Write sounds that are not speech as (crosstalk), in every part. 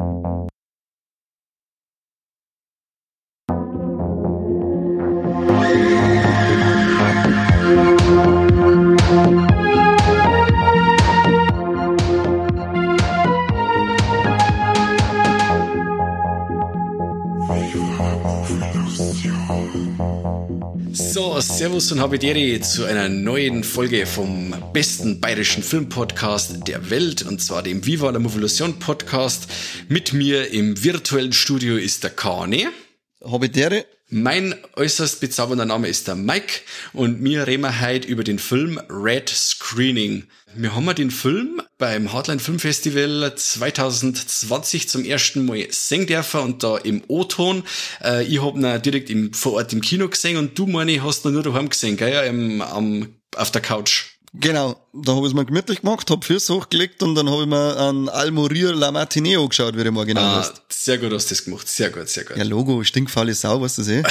So, Servus und Habidere zu einer neuen Folge vom besten bayerischen Filmpodcast der Welt und zwar dem Viva la Movolution Podcast. Mit mir im virtuellen Studio ist der Kane. Habidere. Mein äußerst bezaubernder Name ist der Mike und wir reden heute über den Film Red Screening. Wir haben den Film beim Hardline Film Festival 2020 zum ersten Mal sehen dürfen und da im O-Ton. Äh, ich hab ihn direkt vor Ort im Kino gesehen und du, meine, hast ihn nur daheim gesehen, gell? Im, am, auf der Couch. Genau, da habe ich es mir gemütlich gemacht, hab Füße hochgelegt und dann habe ich mir an Almorir La Matinee angeschaut, wie du mal genannt Ah, hast. sehr gut hast du das gemacht, sehr gut, sehr gut. Ja, Logo, stinkfalle Sau, weißt du eh?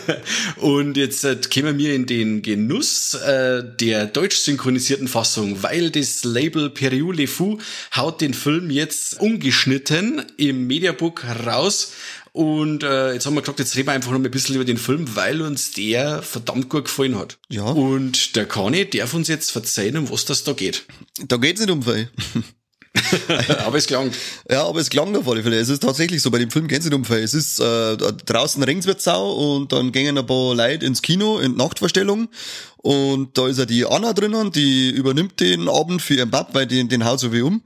(laughs) Und jetzt äh, kommen wir in den Genuss äh, der deutsch synchronisierten Fassung, weil das Label Periou Le Fou haut den Film jetzt ungeschnitten im Mediabook raus. Und äh, jetzt haben wir gesagt, jetzt reden wir einfach noch mal ein bisschen über den Film, weil uns der verdammt gut gefallen hat. Ja. Und der Kani darf uns jetzt verzeihen, um was das da geht. Da geht's nicht um viel. (laughs) Aber es klang. Ja, aber es klang auf alle Fälle. Es ist tatsächlich so, bei dem Film um viel. Es ist, äh, draußen regnt's wird sau und dann gehen ein paar Leute ins Kino in die Nachtvorstellung und da ist ja die Anna drinnen, die übernimmt den Abend für ihren Pap, weil den, den haut so wie um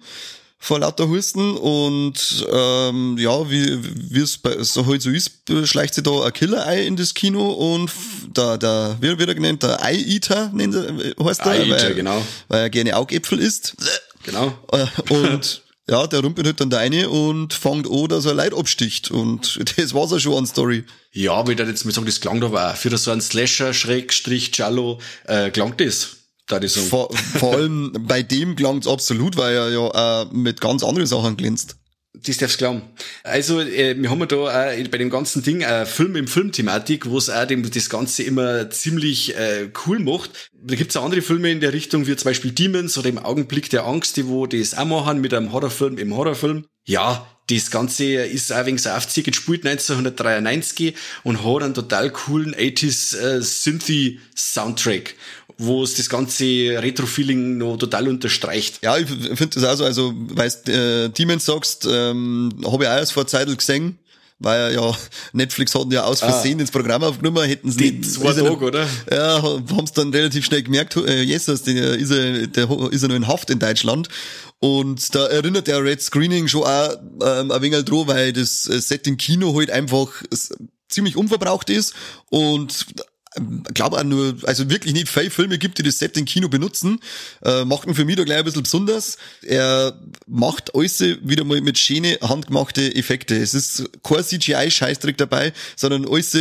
vor lauter Husten und ähm, ja, wie es bei so halt so ist, schleicht sie da ein Killer-Ei in das Kino und f- der, wie wird er genannt, der Ei-Eater nennt er, heißt er, Ei-Eater, weil, genau. weil er gerne Augäpfel isst. Genau. Äh, Und (laughs) ja, der rumpelt halt dann da rein und fängt an, dass er Leid absticht. Und (laughs) das war's auch schon an Story. Ja, aber ich würde jetzt mal sagen, das klang da war. Für so einen Slasher, Schrägstrich, Giallo, äh, klang das. Vor, vor allem bei dem klang's absolut, weil er ja äh, mit ganz anderen Sachen glänzt. Das darfst du glauben. Also, äh, wir haben ja da äh, bei dem ganzen Ding äh, Film im Film-Thematik, wo es auch dem, das Ganze immer ziemlich äh, cool macht. Da gibt's auch andere Filme in der Richtung, wie zum Beispiel Demons oder im Augenblick der Angst, die wo das auch machen mit einem Horrorfilm im Horrorfilm. Ja, das Ganze ist auch wegen so aufziehen gespielt 1993 und hat einen total coolen 80s äh, Synthy-Soundtrack, wo es das ganze Retro-Feeling noch total unterstreicht. Ja, ich finde das auch so, also, weißt, äh, Demons sagst, ähm, habe ich auch erst vor Zeit gesehen, weil ja, (laughs) Netflix hatten ja aus Versehen ins Programm aufgenommen, hätten sie Ah. Die nicht. zwei Tage, nicht- oder? Ja, haben's dann relativ schnell gemerkt, äh, Jesus, der ist er, der ist er noch in Haft in Deutschland. Und da erinnert der Red Screening schon auch ähm, ein wenig dran, weil das äh, Setting Kino halt einfach ziemlich unverbraucht ist und glaube auch nur, also wirklich nicht viele Filme gibt, die das Setting Kino benutzen, äh, macht ihn für mich da gleich ein bisschen besonders. Er macht alles wieder mal mit schöne handgemachte Effekte. Es ist kein CGI-Scheißdreck dabei, sondern alles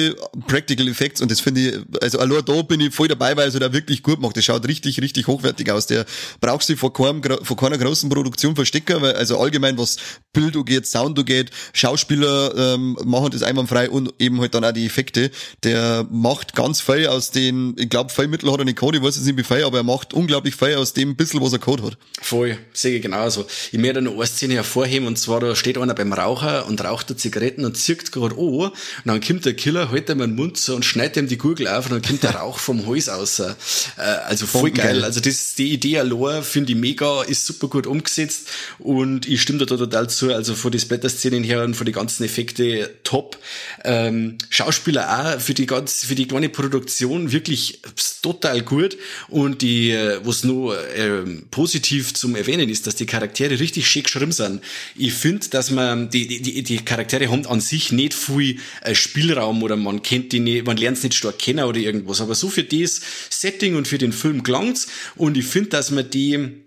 Practical Effects und das finde ich, also allein da bin ich voll dabei, weil es da wirklich gut macht. Das schaut richtig, richtig hochwertig aus. Der braucht sich vor, keinem, vor keiner großen Produktion verstecken, weil also allgemein was Bild angeht, Sound angeht, Schauspieler ähm, machen das einwandfrei und eben halt dann auch die Effekte. Der macht ganz viel aus den, ich glaube, viel Mittel hat er nicht gehabt, ich weiß jetzt nicht wie viel, aber er macht unglaublich viel aus dem bisschen, was er gehabt hat. Voll, sehe ich genauso. Ich möchte noch eine Szene hervorheben, und zwar, da steht einer beim Raucher und raucht da Zigaretten und zirkt gerade an, und dann kommt der Killer, hält ihm den Mund so und schneidet ihm die Gurgel auf und dann kommt der Rauch vom Hals raus. Äh, also voll Bombengeil. geil. Also das, die Idee allein finde ich mega, ist super gut umgesetzt und ich stimme da total zu. Also von den Splatter-Szenen her und von den ganzen Effekte top. Ähm, Schauspieler auch für die ganz, für die kleine Produktion wirklich total gut und die, äh, was nur ähm, positiv zum Erwähnen ist, dass die Charaktere richtig schick geschrieben sind. Ich finde, dass man die, die, die, Charaktere haben an sich nicht viel äh, Spielraum oder man kennt die nicht, man lernt es nicht stark kennen oder irgendwas, aber so für das Setting und für den Film klang's und ich finde, dass man die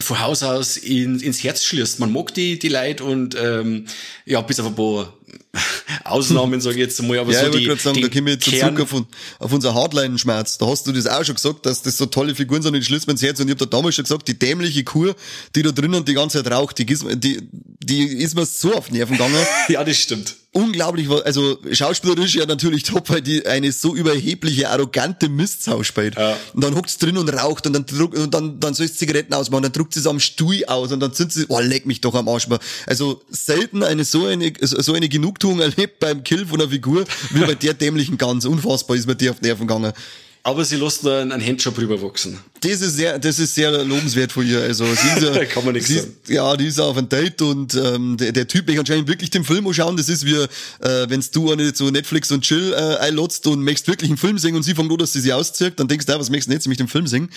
von Haus aus in, ins Herz schließt. Man mag die, die Leute und ähm, ja, bis auf ein paar (laughs) Ausnahmen, sage ich jetzt mal, aber ja, so ich die, gerade sagen, da kommen wir jetzt Kern- zurück auf, auf unser Hardline-Schmerz. Da hast du das auch schon gesagt, dass das so tolle Figuren sind, die schließt man ins Herz. Und ich habe da damals schon gesagt, die dämliche Kur, die da drinnen die ganze Zeit raucht, die, die, die ist mir so auf die Nerven gegangen. (laughs) Ja, das stimmt. unglaublich, also schauspielerisch ja natürlich top, weil die eine so überhebliche, arrogante Mistsau spielt. Ja. Und dann hockt's drin und raucht und dann druckt und dann, dann soll Zigaretten ausmachen, dann druckt sie es am Stuhl aus und dann sind sie, oh, leck mich doch am Arsch. Also selten eine so eine, so eine Genugtuung (laughs) erlebt beim Kill von einer Figur, wie bei der dämlichen Gans. Unfassbar ist mir die auf Nerven gegangen. Aber sie lässt da einen Handjob rüberwachsen. Das ist sehr, das ist sehr lobenswert von ihr. Also sie ist (laughs) ja, kann man nichts sagen. ja, die ist auf ein Date und ähm, der, der Typ, ich anscheinend wirklich den Film anschauen. Das ist wie, äh, wenn du eine zu Netflix und Chill äh, einlotzt und möchtest wirklich einen Film singen und sie fängt an, dass sie sich auszieht, dann denkst du, ah, was möchtest du jetzt mit dem Film singen?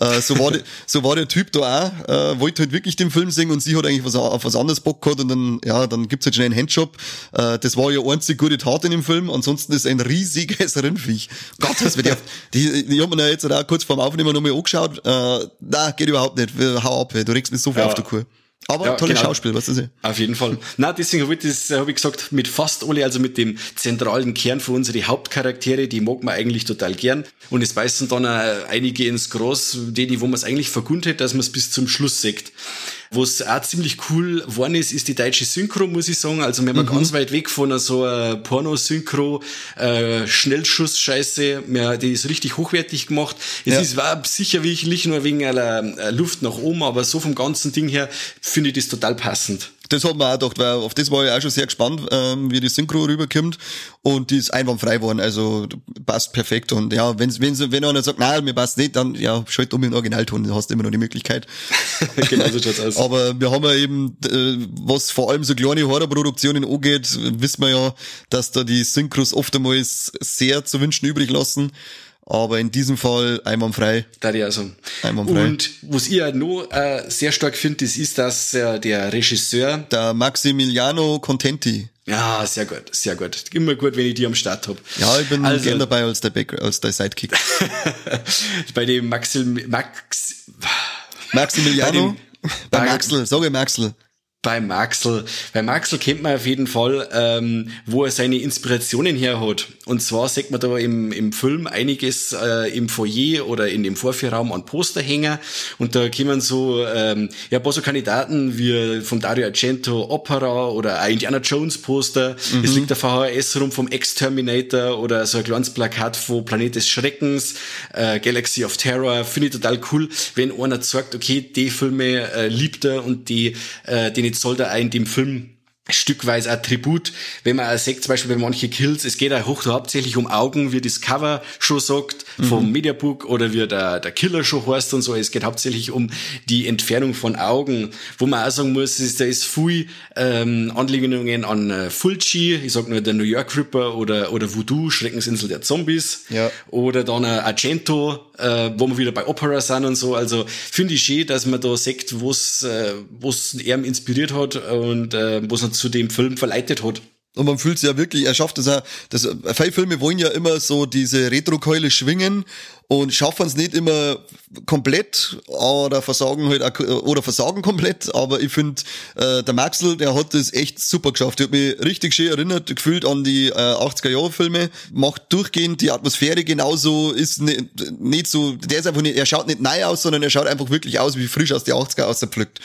Äh, so war de, (laughs) so war der Typ da auch, äh, wollte halt wirklich den Film singen und sie hat eigentlich was auf was anderes Bock gehabt und dann ja, dann gibt's halt schon einen Handjob. Äh, das war ja einzig gute Tat in dem Film. Ansonsten ist ein riesiges (laughs) Rindviech. Gott, das wird ja, die, die haben mir jetzt auch kurz vorm Aufnehmen nochmal angeschaut. Äh, na, geht überhaupt nicht. Hau ab, du regst mich so viel ja. auf der Kur. Aber ja, tolles genau. Schauspiel, was ist das? Auf jeden Fall. (laughs) Na, deswegen habe ich das, habe ich gesagt, mit fast alle, also mit dem zentralen Kern für unsere Hauptcharaktere, die mag man eigentlich total gern. Und es beißen dann auch einige ins Gros, die, wo man es eigentlich vergunnt hat, dass man es bis zum Schluss sagt. Was auch ziemlich cool geworden ist, ist die deutsche Synchro, muss ich sagen. Also wir haben mhm. ganz weit weg von so einer Porno-Synchro, äh, Schnellschuss-Scheiße. Die ist richtig hochwertig gemacht. Es ja. ist war sicherlich nur wegen einer Luft nach oben, aber so vom ganzen Ding her finde ich das total passend das hat man auch gedacht, weil auf das war ich auch schon sehr gespannt, ähm, wie die Synchro rüberkommt. Und die ist einwandfrei geworden, also passt perfekt. Und ja, wenn, wenn, wenn einer sagt, nein, mir passt nicht, dann ja, schalt um in Originalton, dann hast du immer noch die Möglichkeit. (laughs) genau so schaut's aus. Aber wir haben ja eben, äh, was vor allem so kleine Horrorproduktionen angeht, wissen wir ja, dass da die Synchros oftmals sehr zu wünschen übrig lassen. Aber in diesem Fall einwandfrei. Da die also. Einwandfrei. Und was ich auch noch äh, sehr stark finde, das ist, dass äh, der Regisseur. Der Maximiliano Contenti. Ja, sehr gut, sehr gut. Immer gut, wenn ich die am Start hab. Ja, ich bin also, gern dabei als der, Back, als der Sidekick. (laughs) bei dem Maxil, Max, Maximiliano? Bei, dem, bei Maxel, sage Maxel bei Maxel. Bei Maxel kennt man auf jeden Fall, ähm, wo er seine Inspirationen her hat. Und zwar sieht man da im, im Film einiges äh, im Foyer oder in dem Vorführraum an Posterhänger. Und da kommen so, ähm, ja, ein paar so Kandidaten wie vom Dario Argento Opera oder ein Indiana Jones Poster. Mhm. Es liegt der VHS rum vom Exterminator oder so ein kleines Plakat von Planet des Schreckens, äh, Galaxy of Terror. Finde ich total cool, wenn einer sagt, okay, die Filme äh, liebt er und die, äh, die damit soll er in dem Film stückweise Attribut, wenn man sieht, zum Beispiel bei manchen Kills, es geht auch hauptsächlich um Augen, wie das Cover schon sagt, mhm. vom Mediabook oder wie der, der Killer schon heißt und so. Es geht hauptsächlich um die Entfernung von Augen, wo man auch sagen muss, ist, da ist viel ähm, Anlehnungen an äh, Fulci, ich sag nur der New York Ripper oder, oder Voodoo, Schreckensinsel der Zombies. Ja. Oder dann äh, Argento, äh, wo wir wieder bei Opera sind und so. Also finde ich schön, dass man da sieht, was äh, was er inspiriert hat und äh, was zu dem Film verleitet hat. Und man fühlt sich ja wirklich, er schafft es ja, das, Filme wollen ja immer so diese Retro-Keule schwingen und schaffen es nicht immer komplett oder versagen halt oder versagen komplett, aber ich finde, äh, der Maxel, der hat das echt super geschafft. Der hat mich richtig schön erinnert, gefühlt an die äh, 80er-Jahre-Filme, macht durchgehend die Atmosphäre genauso, ist nicht, nicht so, der ist einfach nicht, er schaut nicht neu aus, sondern er schaut einfach wirklich aus wie frisch aus die 80er ausgepflückt.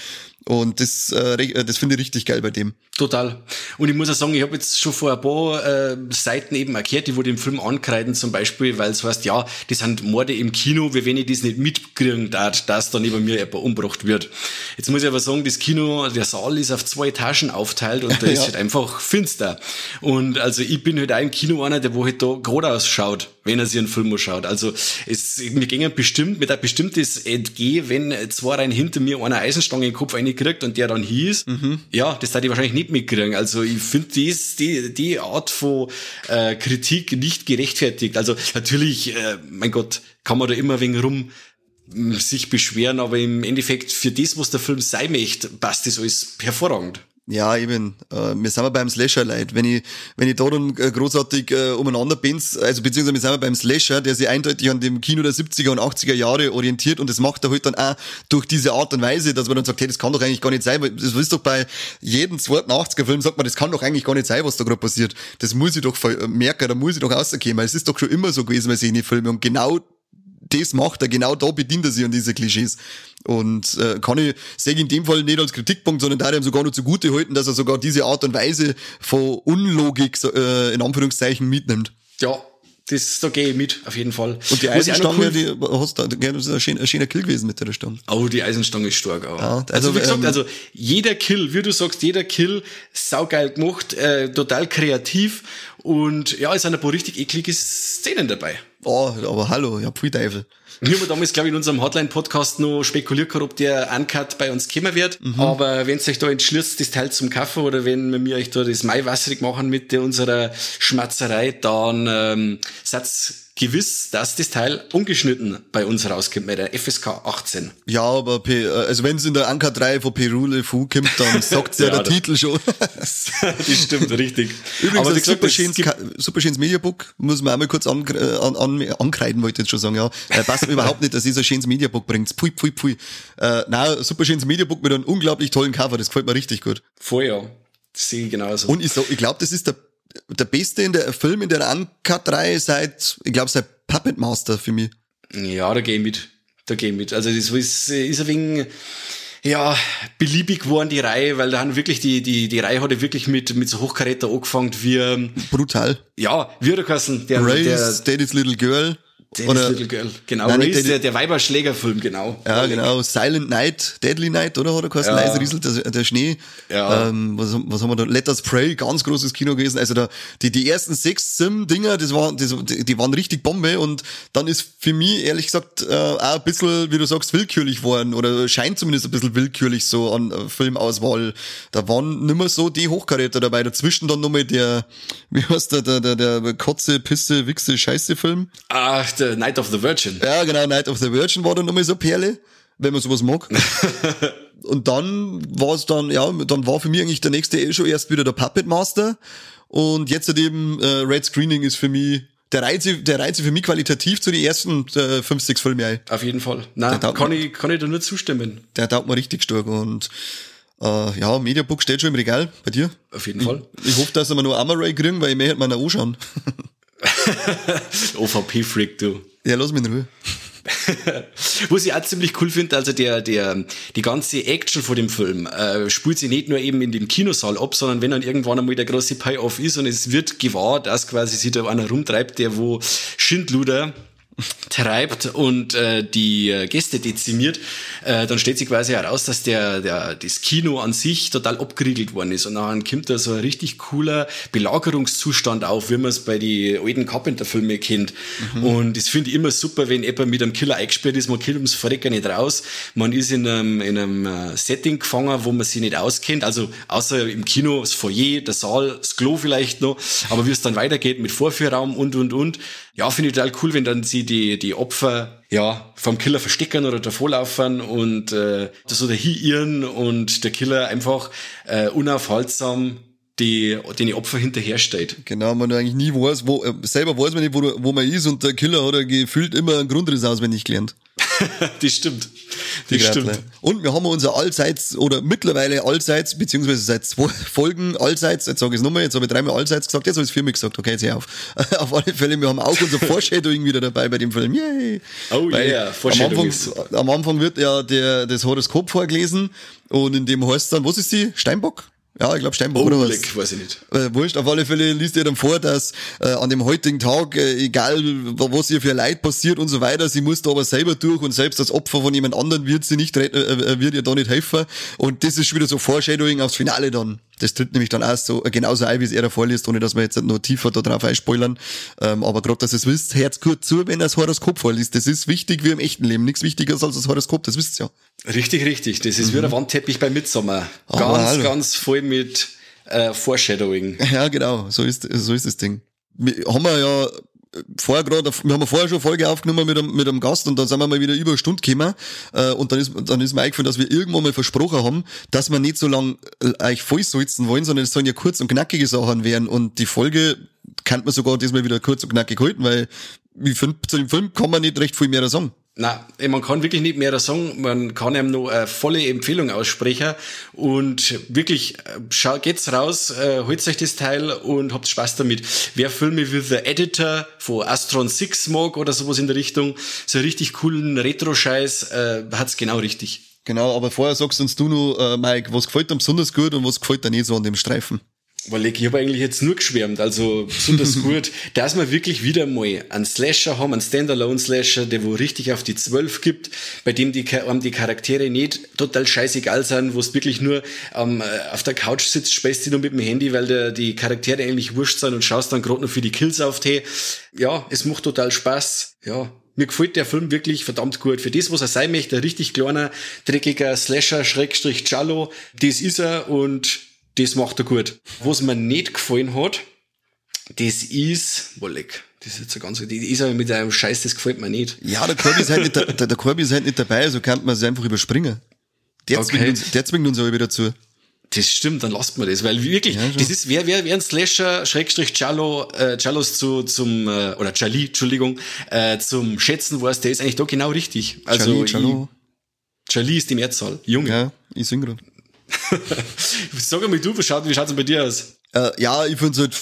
Und das, äh, das finde ich richtig geil bei dem. Total. Und ich muss auch sagen, ich habe jetzt schon vor ein paar äh, Seiten eben erklärt, die wo den Film ankreiden zum Beispiel, weil es heißt, ja, das sind Morde im Kino, wie wenn ich das nicht mitkriegen darf, dass da neben mir jemand umgebracht wird. Jetzt muss ich aber sagen, das Kino, der Saal ist auf zwei Etagen aufteilt und (laughs) da ist halt einfach finster. Und also ich bin halt auch im Kino einer, der wo halt da gerade ausschaut, wenn er sich einen Film anschaut. Also es, mir ging bestimmt, mit ein bestimmtes Entgeh, wenn zwei rein hinter mir einer Eisenstange in den Kopf reinkriegt und der dann hieß, mhm. ja, das hätte ich wahrscheinlich nicht mitkriegen. Also ich finde dies, die, die Art von äh, Kritik nicht gerechtfertigt. Also natürlich, äh, mein Gott, kann man da immer wegen rum sich beschweren, aber im Endeffekt für das, was der Film sein möchte, passt das alles hervorragend. Ja, eben. Äh, wir sind beim Slasher leid. Wenn ich, wenn ich da dann äh, großartig äh, umeinander bin, also beziehungsweise wir sind beim Slasher, der sich eindeutig an dem Kino der 70er und 80er Jahre orientiert und das macht er halt dann auch durch diese Art und Weise, dass man dann sagt, hey, das kann doch eigentlich gar nicht sein, weil das ist doch bei jedem zweiten 80er Film sagt man, das kann doch eigentlich gar nicht sein, was da gerade passiert. Das muss ich doch merken, da muss ich doch rausgehen, weil es ist doch schon immer so gewesen bei Filme und genau das macht er, genau da bedient er sich an diese Klischees. Und äh, kann ich, sehe ich in dem Fall nicht als Kritikpunkt, sondern da ihm sogar noch zugute halten, dass er sogar diese Art und Weise von Unlogik äh, in Anführungszeichen mitnimmt. Ja, das, da gehe ich mit, auf jeden Fall. Und die Eisenstange, cool- die hast du, das ist ein schöner, ein schöner Kill gewesen mit der Stange. Oh, die Eisenstange ist stark. auch. Ja, also, also, wie gesagt, ähm, also jeder Kill, wie du sagst, jeder Kill, saugeil gemacht, äh, total kreativ und ja, es sind ein paar richtig eklige Szenen dabei. Oh, aber hallo, ja, pfui Teufel. Wir haben damals, glaube ich, in unserem Hotline-Podcast noch spekuliert gehabt, ob der Uncut bei uns kommen wird. Mhm. Aber wenn ihr euch da entschließt, das Teil zum Kaufen oder wenn wir euch da das Maiwasserig machen mit unserer Schmatzerei, dann ähm, seid gewiss, dass das Teil ungeschnitten bei uns rauskommt, bei der FSK 18. Ja, aber P, äh, also wenn es in der Anker 3 von Peru Le Fou kommt, dann (laughs) sagt ja, Ja, der Titel schon. (laughs) das stimmt, richtig. Übrigens, Aber ein gesagt, super es schönes, super schönes Mediabook, muss man einmal kurz an, äh, an, an, ankreiden, wollte ich jetzt schon sagen, ja. Äh, (laughs) überhaupt nicht, dass ihr so ein schönes Mediabook bringt. Pfui, pfui, pfui. Äh, nein, super schönes Mediabook mit einem unglaublich tollen Cover, das gefällt mir richtig gut. Vorher. Das sehe ich genauso. Und ich, so, ich glaube, das ist der, der beste in der Film in der Uncut-Reihe seit, ich glaube, seit Puppet Master für mich. Ja, da gehe ich mit. Da gehe ich mit. Also das ist, ist ein wenig, ja, beliebig geworden, die Reihe, weil da haben wirklich die, die, die Reihe hat ja wirklich mit, mit so Hochkaräter angefangen wie, ähm, Brutal. ja, wie der Kassen, der, Race, der, Daddy's Little Girl. Daddy's oder, Little Girl. Genau, Nein, Daddy- der, der Weiberschlägerfilm, genau. Ja, genau. Silent Night, Deadly Night, oder? Hat er? Ja. Leise rieselt der, der Schnee. Ja. Ähm, was, was haben wir da? Let Us Pray, ganz großes Kino gewesen. Also da, die, die ersten sechs Sim-Dinger, das waren, das, die, die waren richtig Bombe und dann ist für mich, ehrlich gesagt, äh, auch ein bisschen, wie du sagst, willkürlich worden oder scheint zumindest ein bisschen willkürlich so an äh, Filmauswahl. Da waren nimmer so die Hochkaräter dabei. Dazwischen dann nochmal der, wie heißt der, der, der, der Kotze, Pisse, Wichse, Scheiße Film. Ach, The Night of the Virgin. Ja, genau, Night of the Virgin war dann nochmal so Perle, wenn man sowas mag. (laughs) und dann war es dann, ja, dann war für mich eigentlich der nächste eh schon erst wieder der Puppet Master. Und jetzt halt eben äh, Red Screening ist für mich, der sich- der sich für mich qualitativ zu den ersten äh, fünf, sechs Filme ein. Auf jeden Fall. Nein, kann ich, kann ich da nur zustimmen. Der taugt mir richtig stark. Und äh, ja, Mediabook steht schon im Regal bei dir. Auf jeden Fall. Ich hoffe, dass wir noch Amaray kriegen, weil ich möchte mir noch anschauen. (laughs) OVP-Freak, du. ja, lass mich in Ruhe. (laughs) Was ich auch ziemlich cool finde, also der, der, die ganze Action von dem Film äh, spielt sich nicht nur eben in dem Kinosaal ab, sondern wenn dann irgendwann einmal der große Payoff ist und es wird gewahr, dass quasi sich da einer rumtreibt, der wo Schindluder treibt und äh, die äh, Gäste dezimiert, äh, dann stellt sich quasi heraus, dass der, der das Kino an sich total abgeriegelt worden ist. Und dann kommt da so ein richtig cooler Belagerungszustand auf, wie man es bei die alten Carpenter-Filme kennt. Und das finde ich immer super, wenn jemand mit einem Killer eingesperrt ist, man kommt ums Verrecken nicht raus, man ist in einem, in einem äh, Setting gefangen, wo man sich nicht auskennt, also außer im Kino, das Foyer, der Saal, das Klo vielleicht noch, aber wie es dann weitergeht mit Vorführraum und, und, und, ja, finde ich total cool, wenn dann sie die, die Opfer ja vom Killer verstecken oder davorlaufen und äh, das oder irren und der Killer einfach äh, unaufhaltsam die, den die Opfer hinterhersteht. Genau, man eigentlich nie weiß, wo, äh, selber weiß man nicht, wo, wo man ist und der Killer hat ja gefühlt immer einen Grundriss auswendig gelernt. (laughs) das stimmt. Die Gradle. stimmt. Und wir haben unser allseits oder mittlerweile allseits, beziehungsweise seit zwei (laughs) Folgen allseits, jetzt sage ich es nochmal, jetzt habe ich dreimal allseits gesagt, jetzt habe ich es viermal gesagt, okay, jetzt hör auf. (laughs) auf alle Fälle, wir haben auch unser Foreshadowing wieder dabei bei dem Film. Yay! Oh yeah, am Foreshadowing Anfang, am Anfang wird ja der, das Horoskop vorgelesen und in dem heißt dann, was ist die? Steinbock? Ja, ich glaube Steinbock Oh, oder was? leck, weiß ich nicht. Äh, wurscht, auf alle Fälle liest ihr dann vor, dass äh, an dem heutigen Tag, äh, egal wa- was ihr für Leid passiert und so weiter, sie muss da aber selber durch und selbst als Opfer von jemand anderem wird sie nicht äh, äh, wird ihr da nicht helfen. Und das ist schon wieder so Foreshadowing aufs Finale dann. Das tritt nämlich dann auch so äh, genauso ein, wie es er da vorliest, ohne dass wir jetzt noch tiefer da drauf einspoilern. Ähm, aber gerade, dass ihr es wisst, hört gut zu, wenn er das Horoskop vorliest. Das ist wichtig wie im echten Leben. Nichts wichtiger als das Horoskop, das wisst ihr ja. Richtig, richtig. Das ist wie der Wandteppich bei Midsommer. Ganz, Mhm. hallo. ganz voll mit äh, Foreshadowing. (laughs) Ja, genau, so ist, so ist das Ding. Wir haben wir ja vorher gerade, wir haben vorher schon eine Folge aufgenommen mit einem, mit einem Gast und dann sind wir mal wieder über eine Stunde gekommen äh, und dann ist, dann ist mir eingefallen, dass wir irgendwann mal versprochen haben, dass wir nicht so lang äh, euch vollsulzen wollen, sondern es sollen ja kurz und knackige Sachen werden und die Folge kann man sogar diesmal wieder kurz und knackig halten, weil ich finde, zu dem Film kann man nicht recht viel mehr sagen. Na, man kann wirklich nicht mehr sagen, man kann ihm noch eine volle Empfehlung aussprechen und wirklich, äh, schau, geht's raus, äh, holt euch das Teil und habt Spaß damit. Wer Filme wie The Editor von Astron 6 mag oder sowas in der Richtung, so richtig coolen Retro-Scheiß, äh, hat's genau richtig. Genau, aber vorher sagst uns du äh, Mike, was gefällt dir besonders gut und was gefällt dir nicht so an dem Streifen? Weil ich habe eigentlich jetzt nur geschwärmt, also besonders (laughs) gut, dass wir wirklich wieder mal einen Slasher haben, einen Standalone-Slasher, der wo richtig auf die Zwölf gibt, bei dem die, um die Charaktere nicht total scheißegal sind, wo es wirklich nur ähm, auf der Couch sitzt, spielst du nur mit dem Handy, weil der, die Charaktere eigentlich wurscht sind und schaust dann gerade noch für die Kills auf die. Ja, es macht total Spaß. Ja, mir gefällt der Film wirklich verdammt gut. Für das, was er sein möchte, ein richtig kleiner, dreckiger Slasher, Schrägstrich Jallo, das ist er und das macht er gut. Was mir nicht gefallen hat, das ist, Wolleck, das ist jetzt so ganz, die ist aber mit einem Scheiß, das gefällt mir nicht. Ja, der Kirby ist halt nicht, der, der Kirby ist halt nicht dabei, so kann man es einfach überspringen. Der, okay. zwingt uns, der zwingt uns aber wieder zu. Das stimmt, dann lasst man das, weil wirklich, ja, das ist, wer, wer, wer ein Slasher, Schrägstrich Jallo, äh, Jallos zu, zum, äh, oder Jali, Entschuldigung, äh, zum Schätzen weiß, der ist eigentlich da genau richtig. Also, Jali, Jallo. Jali ist die Mehrzahl. Junge. Ja, ich sing grad. Sag mal du, wie schaut, denn bei dir aus? Äh, ja, ich find's halt,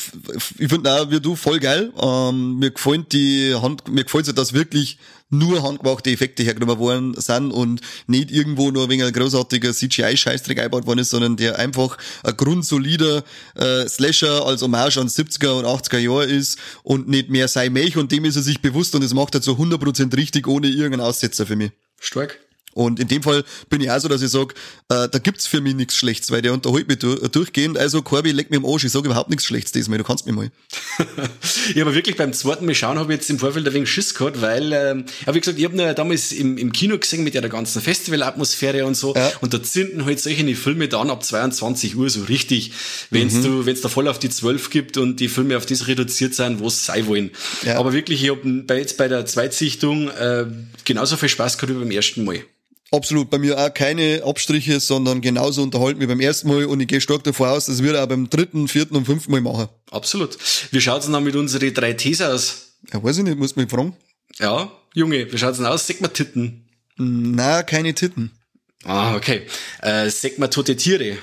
ich find auch wie du voll geil. Ähm, mir gefällt die Hand, mir gefällt halt, dass wirklich nur handgemachte Effekte hergenommen worden sind und nicht irgendwo nur wegen ein großartiger CGI-Scheißdreck eingebaut worden ist, sondern der einfach ein grundsolider äh, Slasher als Hommage an 70er und 80er Jahre ist und nicht mehr sei Mech und dem ist er sich bewusst und es macht er zu 100% richtig ohne irgendeinen Aussetzer für mich. Stark. Und in dem Fall bin ich auch so, dass ich sage, äh, da gibt's für mich nichts Schlechtes, weil der unterhält mich durch, durchgehend. Also Corby, leck mir im Arsch, ich sage überhaupt nichts Schlechtes diesmal, du kannst mich mal. (laughs) ja, aber wirklich beim zweiten Mal schauen habe ich jetzt im Vorfeld ein wenig Schiss gehabt, weil, ähm, aber wie gesagt, ich habe ihn damals im, im Kino gesehen mit der ganzen Festivalatmosphäre und so. Ja. Und da zünden halt solche Filme dann ab 22 Uhr so richtig, wenn's mhm. du, wenn's da voll auf die 12 gibt und die Filme auf das reduziert sind, wo es sein wollen. Ja. Aber wirklich, ich habe bei, jetzt bei der Zweitsichtung äh, genauso viel Spaß gehabt wie beim ersten Mal. Absolut, bei mir auch keine Abstriche, sondern genauso unterhalten wie beim ersten Mal und ich gehe stark davor aus, das wird er auch beim dritten, vierten und fünften Mal machen. Absolut. Wie schaut's denn dann mit unseren drei Ts aus? Ja, weiß ich nicht, muss mich fragen. Ja, Junge, wie schaut's denn aus? Sag mal Titten. Na, keine Titten. Ah, okay. Äh, sag mal tote Tiere.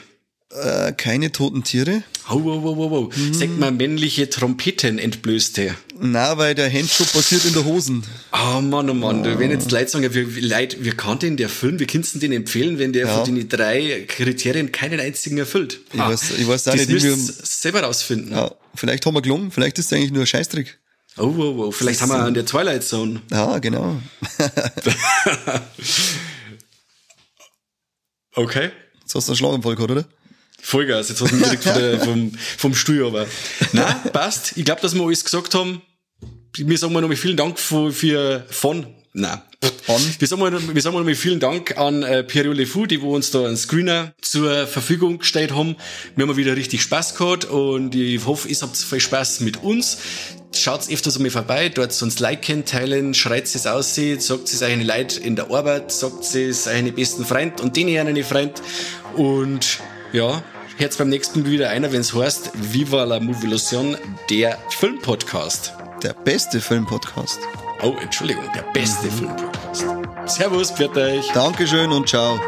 Äh, keine toten Tiere. Oh, wow, wow, wow, wow. Hm. Sag mal männliche Trompeten entblößte. Na, weil der Handschuh passiert in der Hosen. Oh Mann, oh Mann. Oh. Wenn jetzt Leute sagen, wir, Leute, wir kann den Film, wir könnten den empfehlen, wenn der ja. von den drei Kriterien keinen einzigen erfüllt. Ich ah, weiß, ich weiß auch das nicht, wie wir selber rausfinden. Ja, vielleicht haben wir gelungen, vielleicht ist es eigentlich nur ein Scheißtrick. Oh, wow, wow. Vielleicht haben wir an der Twilight Zone. Ja, genau. (laughs) (laughs) okay. Jetzt hast du einen Schlaganfall gehabt, oder? Vollgas, jetzt hast du mich direkt der, (laughs) vom, vom Stuhl aber. Nein, passt. Ich glaube, dass wir alles gesagt haben. Wir sagen mal nochmal vielen Dank für, für von, nein. On. Wir sagen mal, wir sagen mal nochmal vielen Dank an äh, Pierre Le Fou, die wo uns da einen Screener zur Verfügung gestellt haben. Wir haben wieder richtig Spaß gehabt und ich hoffe, ihr habt viel Spaß mit uns. Schaut öfters einmal vorbei, dort uns liken, teilen, schreit es aussieht, sagt es euren Leute in der Arbeit, sagt es euren besten Freund und denen einen Freund und ja, jetzt beim nächsten Mal wieder einer, wenn es heißt Viva la Movilusion, der Filmpodcast. Der beste Filmpodcast. Oh, Entschuldigung, der beste mhm. Filmpodcast. Servus, bitte euch. Dankeschön und ciao.